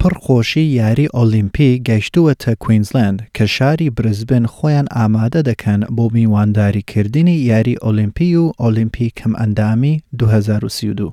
پڕ خۆشی یاری ئۆلیمپی گەشتووەتە کوینزلەند کە شاری برسبن خۆیان ئامادە دەکەن بۆ میوانداری کردنی یاری ئۆلیمپی و ئۆلیمپی کەمئەندامی دوو هەزار و سی و دوو.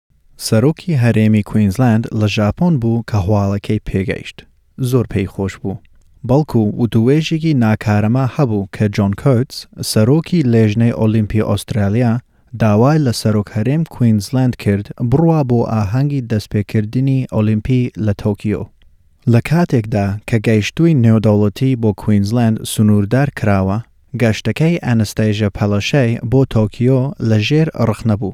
سەرۆکی هەرێمی کوینزلاند لە ژاپۆن بوو کە هەواڵەکەی پێگەیشت. زۆر پێی خۆش بوو. بەڵکو وتووێژێکی ناکارەما هەبوو کە جۆن کۆتس، سەرۆکی لێژنەی ئۆلیمپی ئۆسترالیا، داوای لە سەرۆک هەرێم کوینزلاند کرد بڕوا بۆ ئاهەنگی دەستپێکردنی ئۆلیمپی لە تۆکیۆ. لە کاتێکدا کە گەیشتووی نێودەوڵەتی بۆ کوینزلاند سنووردار کراوە، گەشتەکەی ئەنەستەیژە پەلەشەی بۆ تۆکیۆ لەژێر ڕەخنە بوو.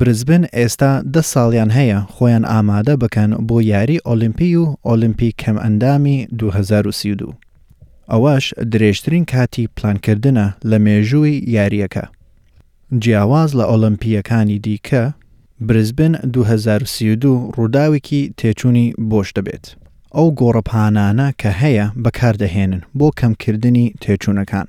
برزبن ئێستا دە ساڵیان هەیە خۆیان ئامادە بکەن بۆ یاری ئۆلیمپی و ئۆلیمپی کەمئەندامی دوو هەزار و سی و دوو، ئەوەش درێژترین کاتی پلانکردنە لە مێژووی یارییەکە. جیاواز لە ئۆلیمپییەکانی دیکە، برزبن دوو هەزار و سی و دوو رووداوێکی تێچووی بۆش دەبێت، ئەو گۆڕەپانانە کە هەیە بەکاردەهێنن بۆ کەمکردنی تێچوونەکان.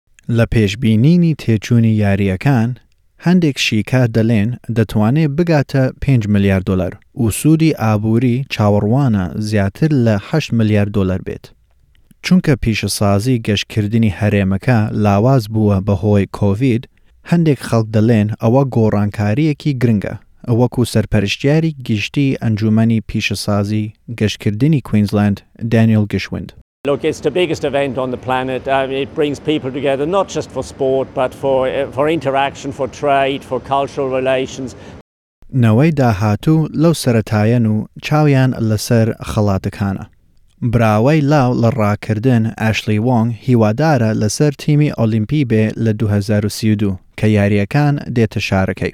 لە پێشبینینی تێچوونی یارییەکان، هەندێک شیکار دەلێن دەتوانێت بگاتە پێنج ملیار دۆلار و سوودی ئابووری چاوەڕوانە زیاتر لە هەشت ملیار دۆلار بێت، چونکە پیشەسازی گەشتکردنی هەرێمەکە لاواز بووە بەهۆی کۆڤید، هەندێک خەڵک دەلێن ئەوە گۆڕانکارییەکی گرنگە، وەکو سەرپەرشتیاری گشتی ئەنجومەنی پیشەسازی گەشتکردنی کوینزلەند دانیل گشویند. لۆکێتس دە بیگست ئەڤێنت ئۆن دە پلانێت ئیت برینگس پیپل توگێدە نۆت جەست فۆر سپۆرت بات فۆر ئینتەراکشن فۆر ترەید فۆر کالچرەل ڕێلەیشنس. نەوەی داهاتوو لەو سەرەتایەن و چاویان لەسەر خەڵاتەکانە. براوەی لاو لە ڕاکردن، ئەشلی وۆنگ هیوادارە لەسەر تیمی ئۆلیمپی بێ لە دوو هەزار و سی و دوو کە یارییەکان دێتە شارەکەی.